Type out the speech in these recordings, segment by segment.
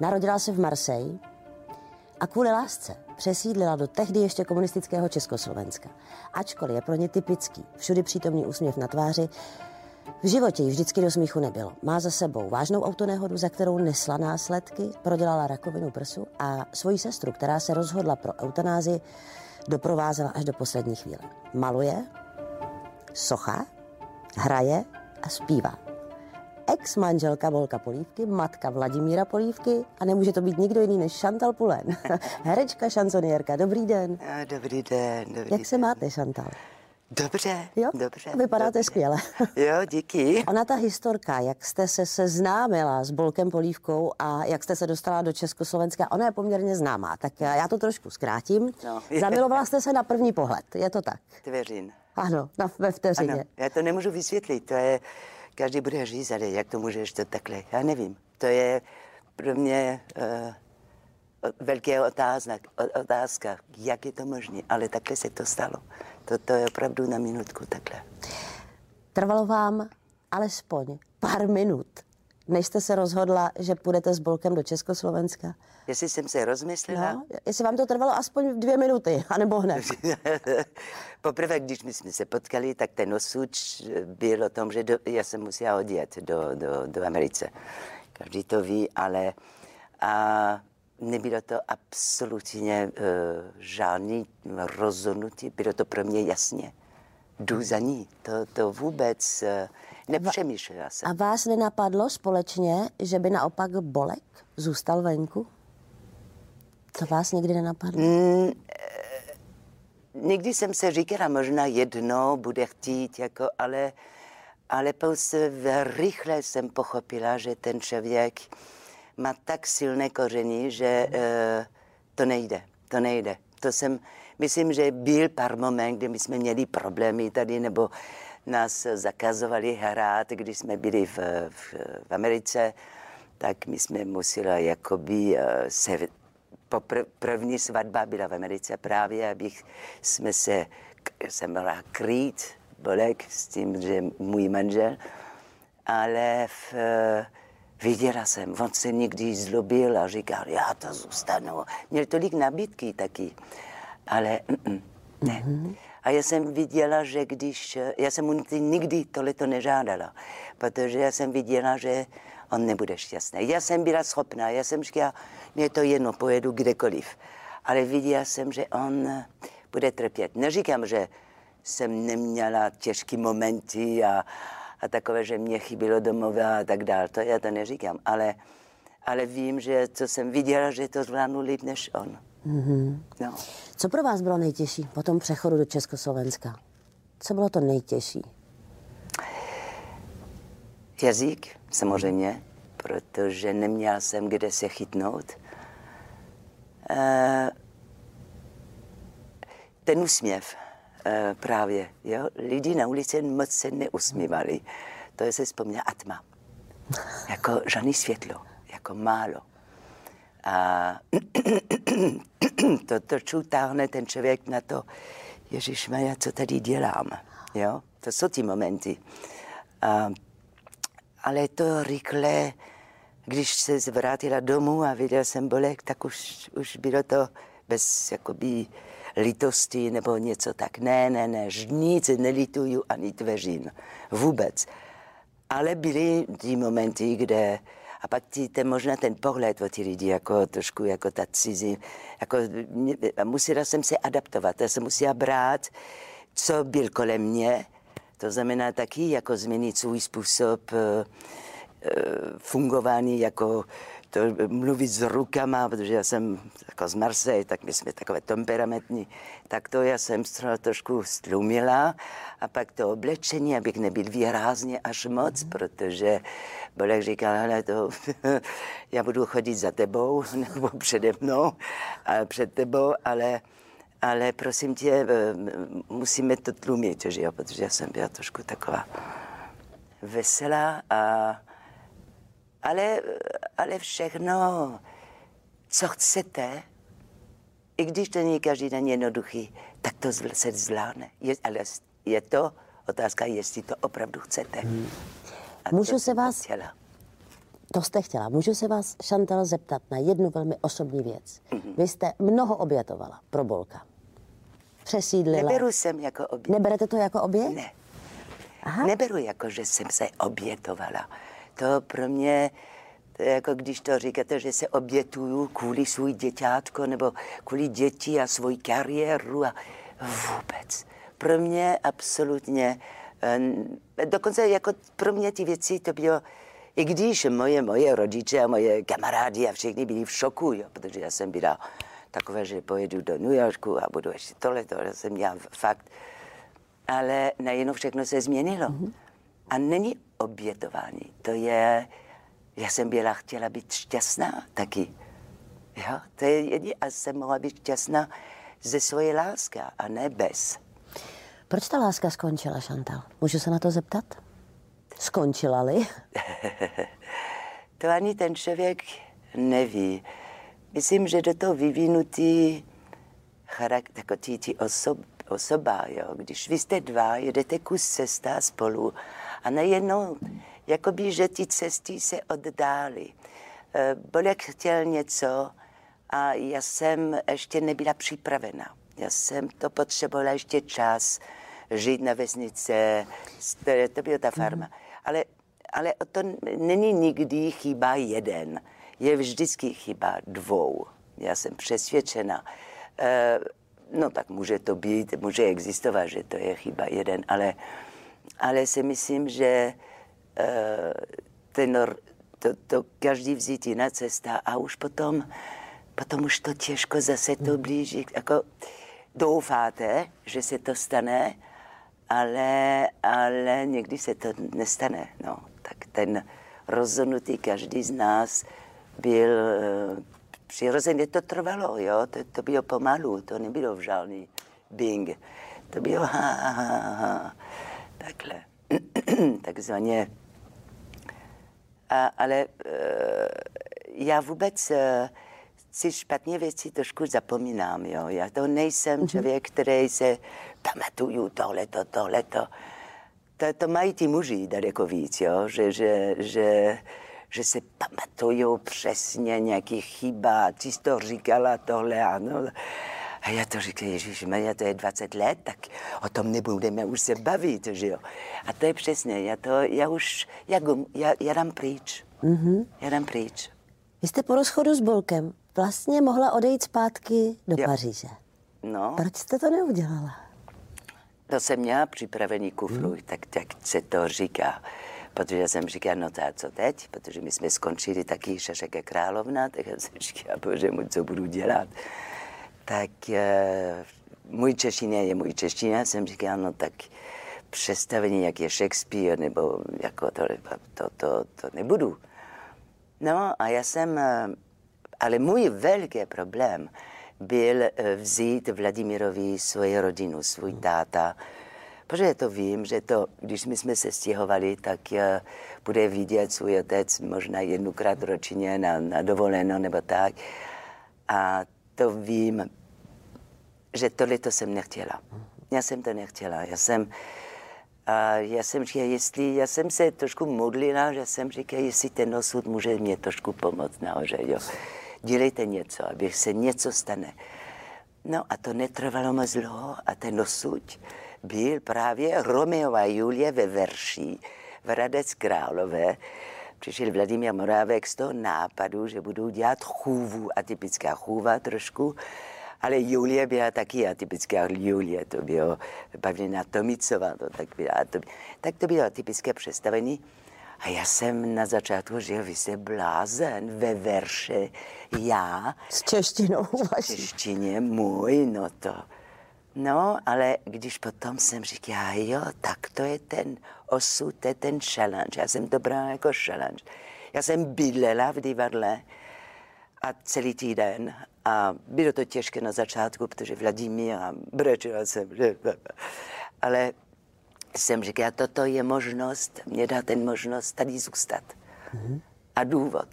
Narodila se v Marseille a kvůli lásce přesídlila do tehdy ještě komunistického Československa. Ačkoliv je pro ně typický, všudy přítomný úsměv na tváři, v životě jí vždycky do smíchu nebylo. Má za sebou vážnou autonehodu, za kterou nesla následky, prodělala rakovinu prsu a svoji sestru, která se rozhodla pro eutanázi, doprovázela až do poslední chvíle. Maluje, socha, hraje a zpívá. Ex-manželka Volka Polívky, matka Vladimíra Polívky a nemůže to být nikdo jiný než Chantal Pulen. Herečka, šanzoniérka. Dobrý den. Dobrý den. Dobrý Jak se máte, Chantal? Dobře, jo? dobře. Vypadáte dobře. skvěle. jo, díky. Ona ta historka, jak jste se seznámila s Bolkem Polívkou a jak jste se dostala do Československa, ona je poměrně známá, tak já to trošku zkrátím. No. Zamilovala jste se na první pohled, je to tak? Tvěřin. Ano, na, ve vteřině. Ano, já to nemůžu vysvětlit, to je, každý bude říct, ale jak to můžeš to takhle, já nevím. To je pro mě uh, velký otázka, otázka, jak je to možné, ale takhle se to stalo. To, to je opravdu na minutku takhle. Trvalo vám alespoň pár minut, než jste se rozhodla, že půjdete s Bolkem do Československa? Jestli jsem se rozmyslela? No, jestli vám to trvalo aspoň dvě minuty, anebo hned. Poprvé, když my jsme se potkali, tak ten osud byl o tom, že do, já jsem musela odjet do, do, do Americe. Každý to ví, ale a nebylo to absolutně uh, žádný rozhodnutí, bylo to pro mě jasně. Jdu za ní, to, to vůbec uh, nepřemýšlela jsem. A vás nenapadlo společně, že by naopak Bolek zůstal venku? To vás nikdy nenapadlo? Mm, někdy jsem se říkala, možná jedno bude chtít, jako, ale, ale pouze rychle jsem pochopila, že ten člověk má tak silné koření, že uh, to nejde, to nejde. To jsem, myslím, že byl pár moment, kdy my jsme měli problémy tady, nebo nás zakazovali hrát, když jsme byli v, v, v Americe, tak my jsme museli jakoby uh, se po pr- první svatba byla v Americe právě, abych jsme se, jsem byla krýt, Bolek, s tím, že můj manžel, ale v, viděla jsem, on se někdy zlobil a říkal, já to zůstanu. Měl tolik nabídky taky, ale ne. Mm-hmm. A já jsem viděla, že když, já jsem mu nikdy tohleto nežádala, protože já jsem viděla, že on nebude šťastný. Já jsem byla schopná, já jsem říkala, mě to jedno, pojedu kdekoliv. Ale viděla jsem, že on bude trpět. Neříkám, že jsem neměla těžké momenty a, a takové, že mě chybilo domova a tak dále. To já to neříkám, ale, ale vím, že co jsem viděla, že to zvládnu líp než on. Mm-hmm. No. Co pro vás bylo nejtěžší po tom přechodu do Československa? Co bylo to nejtěžší? Jazyk, samozřejmě, protože neměl jsem kde se chytnout. E, ten úsměv e, právě, jo? lidi na ulici moc se neusmívali. To je se vzpomněla atma. Jako žádný světlo, jako málo. A to trochu táhne ten člověk na to, Ježíš Maja, co tady dělám. Jo? To jsou ty momenty. A, ale to rychle, když se zvrátila domů a viděl jsem bolek, tak už, už bylo to bez jakoby litosti nebo něco tak. Ne, ne, ne, nic nelituju ani tveřím. Vůbec. Ale byly ty momenty, kde a pak ty, ten, možná ten pohled od těch lidí, jako trošku jako ta cizí, jako musela jsem se adaptovat, já jsem musela brát, co byl kolem mě, to znamená taky jako změnit svůj způsob uh, fungování, jako to mluvit s rukama, protože já jsem jako z Marseille, tak my jsme takové temperamentní, tak to já jsem trošku stlumila a pak to oblečení, abych nebyl výrazně až moc, protože Bolek říkal, ale to, já budu chodit za tebou nebo přede mnou a před tebou, ale ale prosím tě, musíme to tlumit, že jo, protože já jsem byla trošku taková veselá a ale, ale všechno, co chcete, i když to není každý den jednoduchý, tak to se zvládne. Je, ale je to otázka, jestli to opravdu chcete. Hmm. Můžu se vás... Chtěla. To jste chtěla. Můžu se vás, Šantal, zeptat na jednu velmi osobní věc. Mhm. Vy jste mnoho obětovala pro Bolka. Přesídlila. Neberu jsem jako oběť. Neberete to jako oběť? Ne. Aha. Neberu jako, že jsem se obětovala. To pro mě, to je jako když to říkáte, že se obětuju kvůli svůj děťátko nebo kvůli děti a svou kariéru a vůbec. Pro mě absolutně, eh, dokonce jako pro mě ty věci to bylo, i když moje, moje rodiče a moje kamarádi a všichni byli v šoku, jo, protože já jsem byla takové, že pojedu do New Yorku a budu ještě tohle, to jsem měla fakt ale najednou všechno se změnilo. Mm-hmm. A není obětování. To je, já jsem byla chtěla být šťastná taky. Jo, to je jediné. A jsem mohla být šťastná ze svoje láska a ne bez. Proč ta láska skončila, Šantal? Můžu se na to zeptat? Skončila-li? To ani ten člověk neví. Myslím, že do toho vyvinutý charakter, jako ty, ty osob, osoba, jo. Když vy jste dva, jedete kus cesta spolu a najednou, jakoby, že ty cesty se oddálí. Eh, Bolek chtěl něco a já jsem ještě nebyla připravena. Já jsem to potřebovala ještě čas, žít na vesnice, to, byla ta farma. Ale, ale to není nikdy chyba jeden, je vždycky chyba dvou. Já jsem přesvědčena. Eh, No tak může to být, může existovat, že to je chyba jeden, ale, ale si myslím, že uh, ten, to, to každý vzít jiná cesta a už potom, potom už to těžko zase to blíží. Jako doufáte, že se to stane, ale, ale někdy se to nestane. No. Tak ten rozhodnutý každý z nás byl uh, přirozeně to trvalo, jo, to, to bylo pomalu, to nebylo v žádný bing. To bylo ha, ha, ha, ha. Takhle, takzvaně. A, ale uh, já vůbec uh, si špatně věci trošku zapomínám, jo. Já to nejsem člověk, který se pamatuju tohleto, tohleto. To, to mají ty muži daleko víc, jo, že, že, že že se pamatuju přesně nějaký chyba, ty jsi to říkala tohle, ano. A já to říkám, Ježíš, já to je 20 let, tak o tom nebudeme už se bavit, že jo. A to je přesně, já to, já už, já, já, já dám pryč. Mm-hmm. Já dám pryč. Vy jste po rozchodu s Bolkem vlastně mohla odejít zpátky do jo. Paříže. No. Proč jste to neudělala? To jsem měla připravený kufru, mm. tak, tak se to říká protože jsem říkal, no to co teď, protože my jsme skončili taky Šašeke královna, tak jsem říkal, bože můj, co budu dělat. Tak uh, můj čeština je můj čeština, jsem říkal, no tak představení, jak je Shakespeare, nebo jako to, to, to, to nebudu. No a já jsem, eh, ale můj velký problém byl eh, vzít Vladimirovi svoji rodinu, svůj táta, Protože to vím, že to, když my jsme se stěhovali, tak bude vidět svůj otec možná jednokrát ročně na, na dovoleno nebo tak. A to vím, že tohle to jsem nechtěla. Já jsem to nechtěla. Já jsem, a já jsem říkala, jestli, já jsem se trošku modlila, že jsem říkala, jestli ten osud může mě trošku pomoct nahoře, jo. Dělejte něco, aby se něco stane. No a to netrvalo moc dlouho a ten osud, byl právě Romeo a Julie ve verší v Hradec Králové. Přišel Vladimír Morávek z toho nápadu, že budou dělat chůvu, atypická chůva trošku, ale Julie byla taky atypická Julie, to bylo Pavlina Tomicová, to tak byla, to, tak to bylo atypické představení. A já jsem na začátku říkal, vy jste blázen ve verše, já. S češtinou vaší. češtině můj, no to. No, ale když potom jsem říkala, jo, tak to je ten osud, to je ten challenge. Já jsem to brala jako challenge. Já jsem bydlela v divadle a celý týden a bylo to těžké na začátku, protože Vladimír a brečela jsem, že... ale jsem říkala, toto je možnost, mě dá ten možnost tady zůstat. Mm-hmm. A důvod.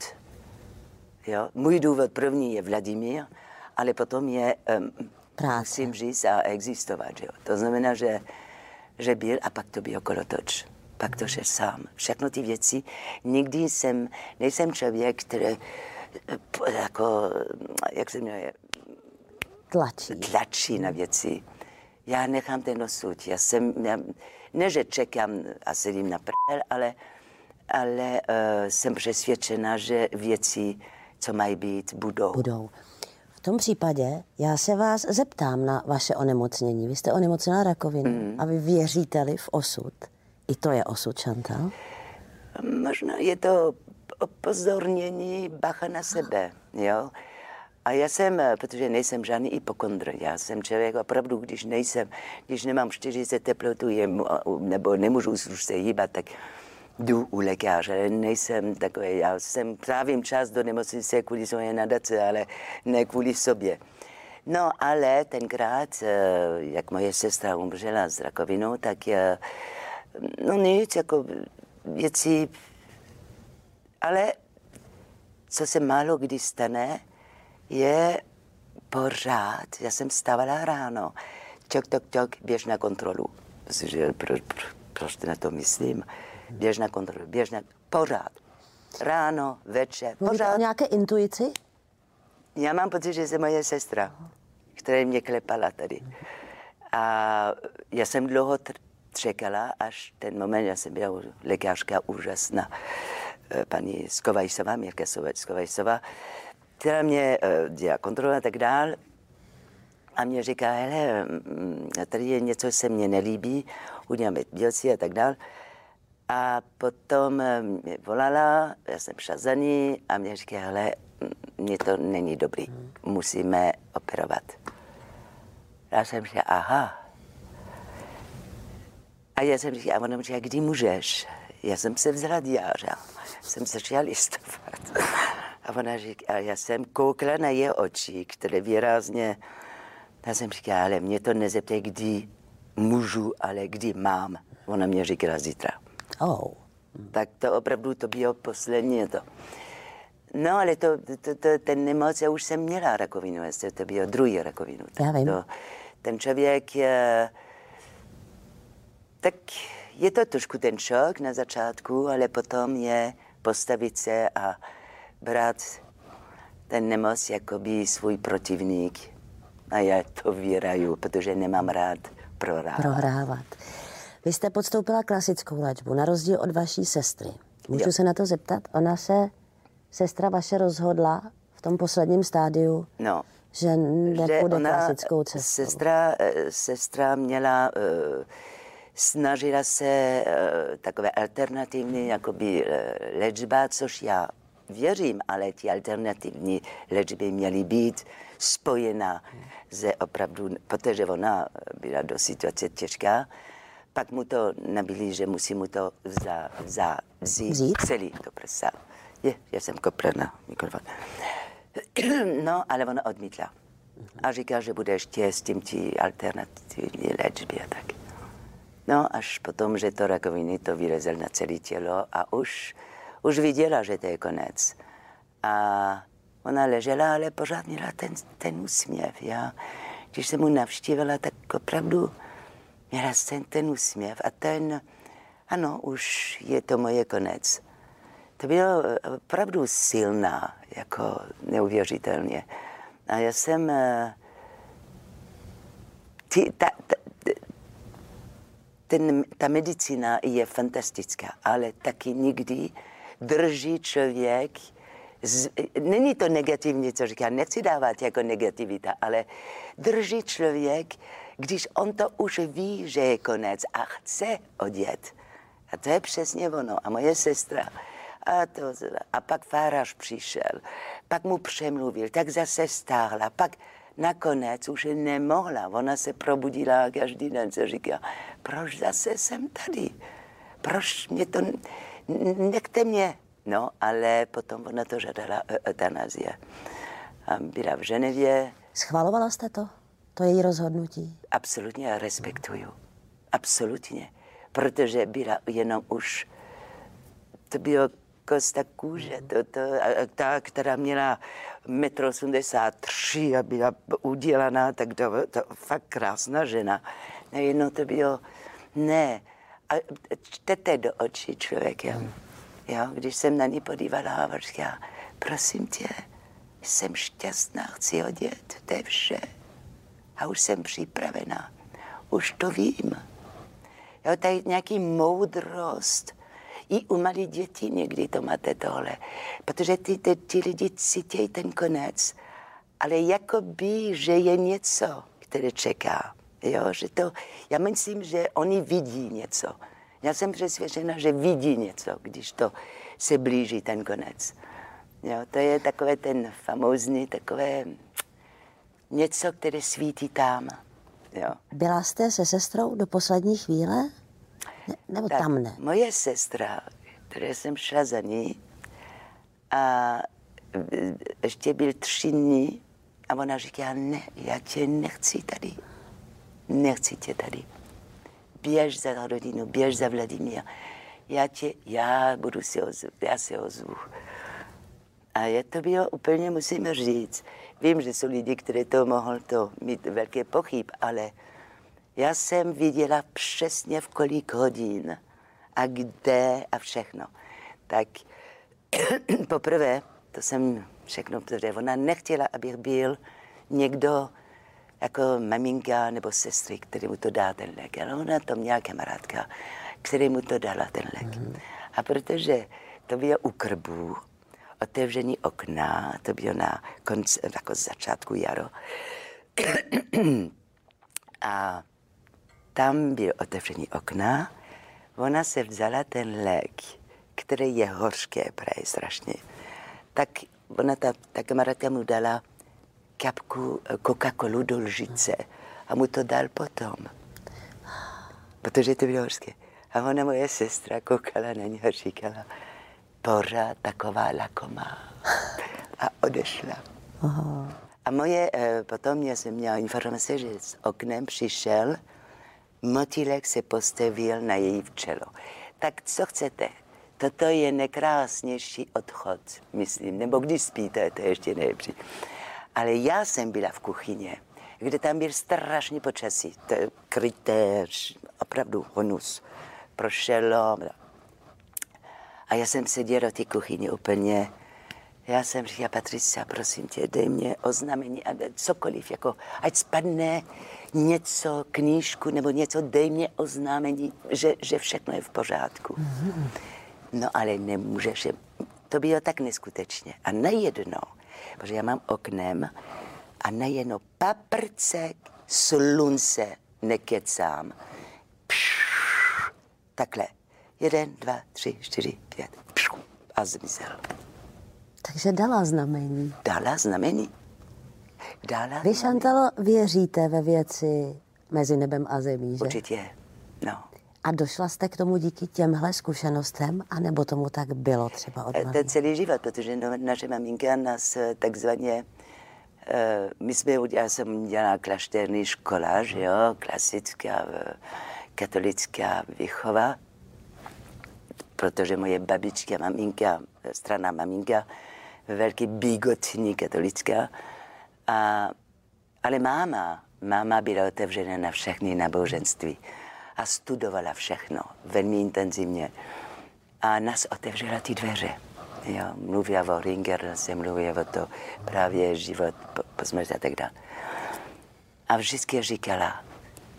Jo? Můj důvod první je Vladimír, ale potom je um, práce. Musím říct a existovat. Jo. To znamená, že, že byl a pak to bylo kolotoč. pak to šel sám. Všechno ty věci, nikdy jsem, nejsem člověk, který jako, jak se jmenuje, Tlačí. tlačí na věci. Já nechám ten osud. Já jsem, já, ne, že čekám a sedím na prdel, ale, ale uh, jsem přesvědčena, že věci, co mají být, budou. Budou. V tom případě já se vás zeptám na vaše onemocnění. Vy jste onemocněla rakovinou mm. a vy věříte-li v osud? I to je osud, Chantal? Možná je to upozornění bacha na sebe, jo. A já jsem, protože nejsem žádný hypokondr, já jsem člověk opravdu, když nejsem, když nemám 40 teplotu jemu, nebo nemůžu už se hýbat, tak jdu u lékaře, nejsem takový, já jsem trávím čas do nemocnice kvůli své nadace, ale ne kvůli sobě. No ale tenkrát, eh, jak moje sestra umřela s rakovinou, tak eh, no nic, jako věci, ale co se málo kdy stane, je pořád, já jsem stávala ráno, čok, čok, čok, běž na kontrolu. Protože, pro, pro, proč na to myslím? Běž na kontrolu, běž na, pořád. Ráno, večer, Mluvíte pořád. o nějaké intuici? Já mám pocit, že je moje sestra, která mě klepala tady. A já jsem dlouho tr- čekala, až ten moment, já jsem byla lékařka úžasná, paní Skovajsová, Mirka Skovajsová, která mě uh, dělá kontrolu a tak dál. A mě říká, hele, mm, tady je něco, se mně nelíbí, uděláme biopsii a tak dál. A potom eh, mě volala, já jsem šla za ní a mě říká, hele, mm, mně to není dobrý, musíme operovat. Já jsem říkala, aha. A já jsem říkala, a ona říká, kdy můžeš? Já jsem se vzala diáře, jsem začala listovat. A ona říká, a já jsem koukla na její oči, které výrazně, já jsem říkala, ale mě to nezeptej, kdy můžu, ale kdy mám. Ona mě říkala zítra. Oh. Tak to opravdu to bylo poslední to. No, ale to, to, to, ten nemoc, já už jsem měla rakovinu, jestli to bylo druhý rakovinu. Já vím. To, ten člověk, je, tak je to trošku ten šok na začátku, ale potom je postavit se a brát ten nemoc jako by svůj protivník. A já to vyraju, protože nemám rád prohrávat. Prohrávat. Vy jste podstoupila klasickou léčbu, na rozdíl od vaší sestry. Můžu Jo. se na to zeptat? Ona se, sestra vaše rozhodla v tom posledním stádiu, No, že nepůjde klasickou cestou. Sestra, eh, sestra měla, eh, snažila se eh, takové alternativní jakoby, eh, léčba, což já věřím, ale ty alternativní léčby měly být spojena se opravdu, protože ona byla do situace těžká, pak mu to nabili, že musí mu to vza, vza, vzít, Vzít? celý to prsa. Je, já jsem koprena mikrofon. No, ale ona odmítla. A říká, že bude ještě s tím ti alternativní léčby a tak. No, až potom, že to rakoviny to vylezl na celé tělo a už, už viděla, že to je konec. A ona ležela, ale pořád měla ten, ten úsměv. Já, když jsem mu navštívila, tak opravdu měla ten, ten úsměv a ten, ano, už je to moje konec. To bylo opravdu silná, jako neuvěřitelně. A já jsem... eh, Ty, ta, ta, ten, ta medicína je fantastická, ale taky někdy drží člověk, z, není to negativní, co říkám, nechci dávat jako negativita, ale drží člověk, když on to už ví, že je konec a chce odjet. A to je přesně ono. A moje sestra, a, to, a pak farář přišel, pak mu přemluvil, tak zase stáhla, pak nakonec už nemohla. Ona se probudila a každý den se říká, proč zase jsem tady? Proč mě to, nechte mě. No, ale potom ona to žádala e- eutanazie. A byla v Ženevě, Schvalovala jste to? To její rozhodnutí? absolutně já respektuju. Absolutně. Protože byla jenom už, to bylo kosta kůže, to, to, a- ta, která měla 1,83 m a byla udělaná, tak to, to fakt krásná žena. Najednou to bylo, ne. a čtete do očí člověkem. Jo, když jsem na ní podívala a říká, prosím tě, jsem šťastná, chci odjet, to je vše. A už jsem připravená, už to vím. Jo, tady nějaký moudrost. I u malých dětí někdy to máte tohle. Protože ty, ty, ty lidi cítí ten konec, ale jako by, že je něco, které čeká. Jo, že to, já myslím, že oni vidí něco. Já jsem přesvědčena, že vidí něco, když to se blíží ten konec. Jo, to je takové ten famózní, takové něco, které svítí tam. Jo. Byla jste se sestrou do poslední chvíle? Ne, nebo tak, tam ne? Moje sestra, které jsem šla za ní, a ještě byl tři dny a ona říká, ne, já tě nechci tady. Nechci tě tady. Běž za rodinu, běž za Vladimír. Já tě, já budu si ozvu, já si ozvu. A je to bylo úplně, musím říct, vím, že jsou lidi, kteří to mohou to mít velké pochyb, ale já jsem viděla přesně v kolik hodin a kde a všechno. Tak poprvé, to jsem všechno, protože ona nechtěla, abych byl někdo jako maminka nebo sestry, který mu to dá ten lék. Ale ona to měla kamarádka, který mu to dala ten lék. Mm-hmm. A protože to bylo u krbu, otevření okna, to bylo na konci, jako začátku jaro. A tam bylo otevření okna, ona se vzala ten lék, který je hořké prej strašně. Tak ona, ta, ta kamarádka mu dala kapku eh, Coca-Colu do lžice a mu to dal potom. Protože to bylo hořké. A ona, moje sestra, koukala na něho a říkala, pořád taková lakomá. A odešla. Aha. A moje, eh, potom já jsem měla informace, že s oknem přišel, motýlek se postavil na její včelo. Tak co chcete? Toto je nejkrásnější odchod, myslím. Nebo když spíte, to je ještě nejlepší. Ale já jsem byla v kuchyni, kde tam byl strašný počasí. To je opravdu honus. Prošelo. A já jsem seděla v té kuchyni úplně. Já jsem říkala, Patricia, prosím tě, dej mě oznámení a cokoliv, jako ať spadne něco, knížku nebo něco, dej mě oznámení, že, že všechno je v pořádku. No ale nemůžeš, to bylo tak neskutečně. A najednou, protože já mám oknem a najednou paprce slunce nekecám. Pš, takhle. Jeden, dva, tři, čtyři, pět. Pš, a zmizel. Takže dala znamení. Dala znamení. Dala Vy, Šantalo, věříte ve věci mezi nebem a zemí, že? Určitě, no. A došla jste k tomu díky těmhle zkušenostem, anebo tomu tak bylo třeba od To celý život, protože no, naše maminka nás eh, takzvaně Uh, my jsme, já jsem dělala klášterní škola, že jo, klasická katolická výchova, protože moje babička, maminka, strana maminka, velký bigotní katolická. A, ale máma, máma byla otevřena na všechny náboženství a studovala všechno velmi intenzivně. A nás otevřela ty dveře. Jo, mluvila o Ringer, se mluvila o to právě život po, po smrti a tak dále. A vždycky říkala,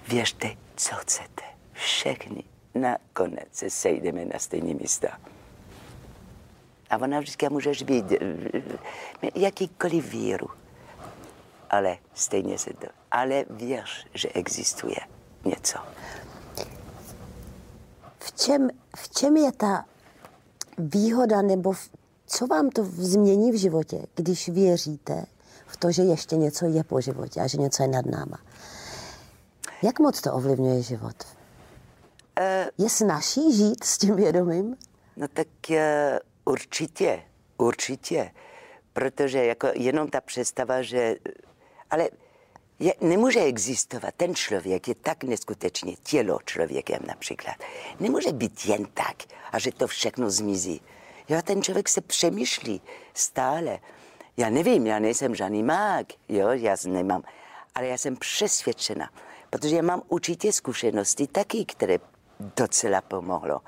věřte, co chcete. Všechny nakonec se sejdeme na stejné místa. A ona vždycky můžeš být jakýkoliv víru, ale stejně se to. Ale věř, že existuje něco. V čem, v čem je ta výhoda, nebo v, co vám to změní v životě, když věříte v to, že ještě něco je po životě a že něco je nad náma? Jak moc to ovlivňuje život? Uh, je snažší žít s tím vědomím? No tak uh, určitě, určitě. Protože jako jenom ta představa, že... Ale je, nemůže existovat. Ten člověk je tak neskutečně, tělo člověkem například. Nemůže být jen tak a že to všechno zmizí. Jo, ten člověk se přemýšlí stále. Já nevím, já nejsem žádný mák, jo, já nemám, ale já jsem přesvědčena, protože já mám určitě zkušenosti taky, které docela pomohlo.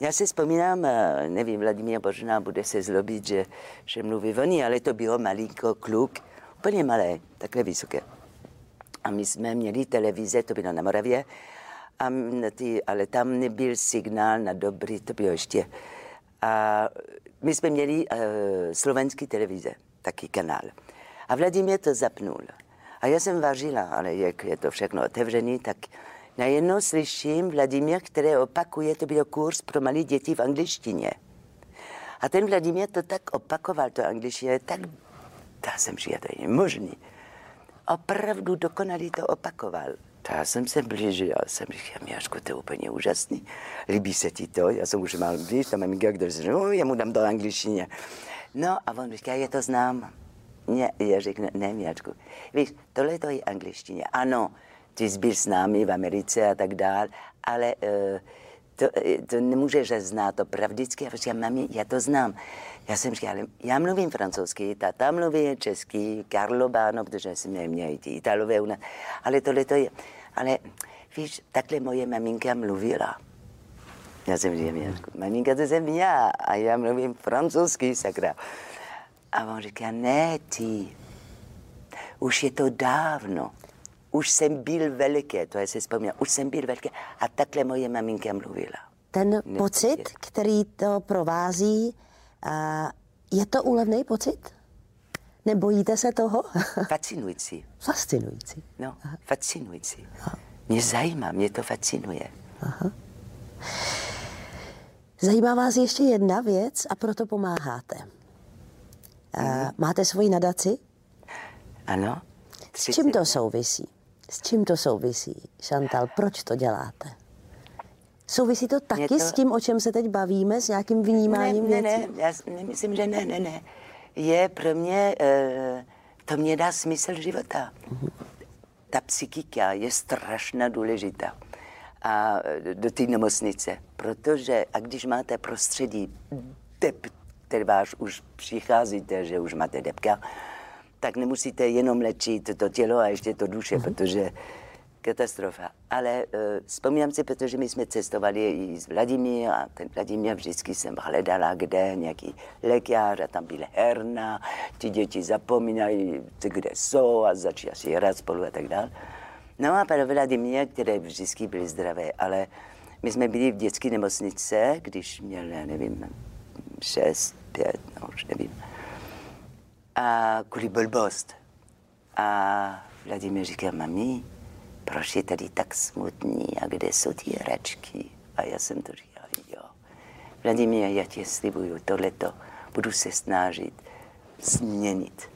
Já si vzpomínám, eh, nevím, Vladimír možná bude se zlobit, že, že mluví voní, ale to bylo malinko kluk, úplně malé, takhle vysoké. A my jsme měli televize, to bylo na Moravě, a ty, ale tam nebyl signál na dobrý, to bylo ještě. A my jsme měli uh, slovenský televize, taky kanál. A Vladimír to zapnul. A já jsem vážila, ale jak je to všechno otevřený, tak najednou slyším Vladimír, který opakuje, to byl kurz pro malé děti v angličtině. A ten Vladimír to tak opakoval, to angličtině, tak já jsem říkal, to je možný. Opravdu dokonalý to opakoval. Já jsem se blížil, já jsem říkal, Míračku, to je úplně úžasný. Líbí se ti to? Já jsem už mal, víš, tam maminka, kdo říká, no, já mu dám do angličtině. No a on říká, já to znám. Ne, já řeknu, ne, Míračku, víš, tohle to je angličtině. Ano, ty jsi byl s námi v Americe a tak dál, ale uh, to, eh, to nemůžeš znát to pravdicky. Já říkám, mami, já to znám. Já jsem říkal, já mluvím francouzsky, tata mluví česky, Karlo Báno, protože jsem neměl ty Italové, ale tohle to je, ale víš, takhle moje maminka mluvila. Já jsem říkal, maminka to jsem já a já mluvím francouzsky, sakra. A on říká, ne ty, už je to dávno. Už jsem byl veliký, to je si vzpomínám, už jsem byl veliký a takhle moje maminka mluvila. Ten ne, pocit, který to provází, je to úlevný pocit? Nebojíte se toho? Fascinující. Fascinující. No, Aha. fascinující. Aha. Mě zajímá, mě to fascinuje. Aha. Zajímá vás ještě jedna věc a proto pomáháte. Mm. Máte svoji nadaci? Ano. S čím to souvisí? S čím to souvisí, Šantal? Proč to děláte? Souvisí to taky to... s tím, o čem se teď bavíme, s nějakým vnímáním ne, ne, Ne, já myslím, že ne, ne, ne. Je pro mě, uh, to mě dá smysl života. Uh-huh. Ta psychika je strašně důležitá. A eh, do té nemocnice, protože a když máte prostředí dep, který vás už přicházíte, že už máte depka, tak nemusíte jenom léčit to tělo a ještě to duše, uh-huh. protože katastrofa. Ale uh, vzpomínám si, protože my jsme cestovali i s Vladimír a ten Vladimír vždycky jsem hledala, kde nějaký lékař a tam byl herna, ti děti zapomínají, kde jsou a začínají si hrát spolu a tak dále. No a pan Vladimír, který vždycky byl zdravé, ale my jsme byli v dětské nemocnice, když měl, já nevím, šest, pět, no už nevím. Blbost. A Vladimír říká, mami, proč je tady tak smutný a kde jsou ty hračky? A já jsem to říkal, jo. Vladimír, já tě slibuju, tohleto budu se snažit změnit.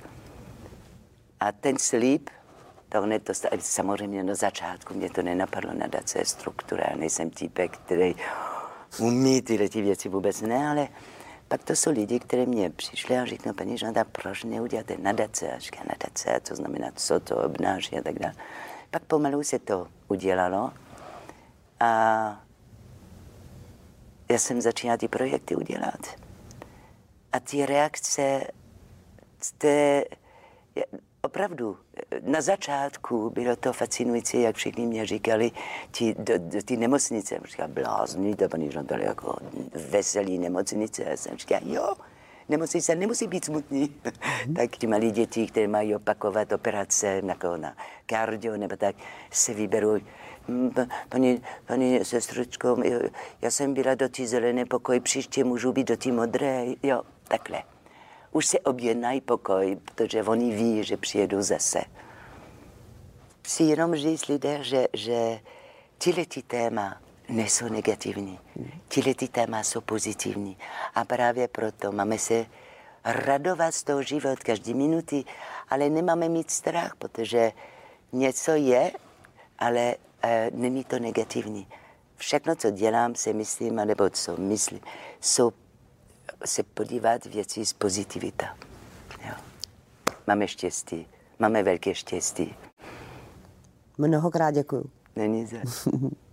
A ten slib, to hned to samozřejmě na začátku mě to nenapadlo, nadace struktura, já nejsem typek, který umí tyhle ty věci vůbec ne, ale pak to jsou lidi, kteří mě přišli a řeknou, paní Žanda, proč neuděláte nadace? A říká, nadace, to znamená, co to obnáší a tak dále. Pak pomalu se to udělalo a já jsem začínala ty projekty udělat. A ty reakce, ty, opravdu, na začátku bylo to fascinující, jak všichni mě říkali, ty, do, do ty nemocnice. Říkala, blázní, to paní Žantali jako veselý nemocnice. Já jsem říkala, jo, nemocnice nemusí být smutný. tak ti malí děti, které mají opakovat operace jako na kardio nebo tak, se vyberou hm, Pani, pani sestřičko, já jsem byla do té zelené pokoj, příště můžu být do té modré, jo, takhle. Už se objednají pokoj, protože oni ví, že přijedou zase. Si jenom říct lidé, že, že tyhle ty téma nejsou negativní. Tyhle ty téma jsou pozitivní. A právě proto máme se radovat z toho život každý minuty, ale nemáme mít strach, protože něco je, ale e, není to negativní. Všechno, co dělám, se myslím, nebo co myslím, jsou se podívat věci z pozitivita. Jo. Máme štěstí, máme velké štěstí. Mnohokrát děkuju. Není za.